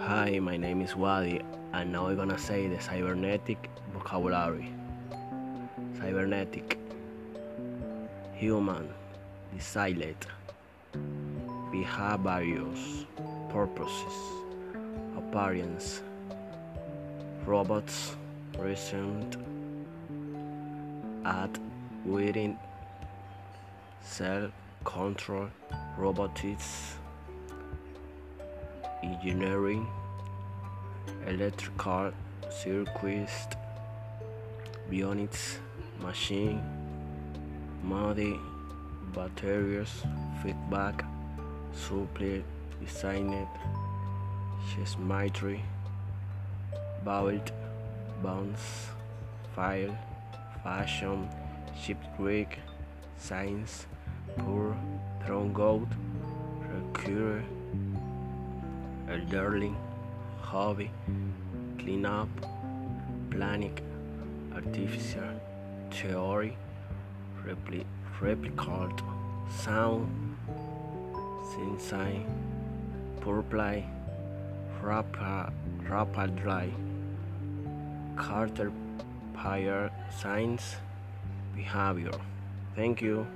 Hi, my name is Wadi, and now I'm gonna say the cybernetic vocabulary. Cybernetic, human, decided, various purposes, appearance, robots, recent, at, within, self control, robotics engineering, electrical circuits, bionics, machine, muddy, batteries, feedback, supply, designed, geometry, build, bounce, file, fashion, ship Greek, science, poor, gold, recur elderly, hobby, cleanup, planning, artificial, theory, repli- replicate, sound, sensei, purple, rapid, dry, Carter, Pyre, science, behavior. Thank you.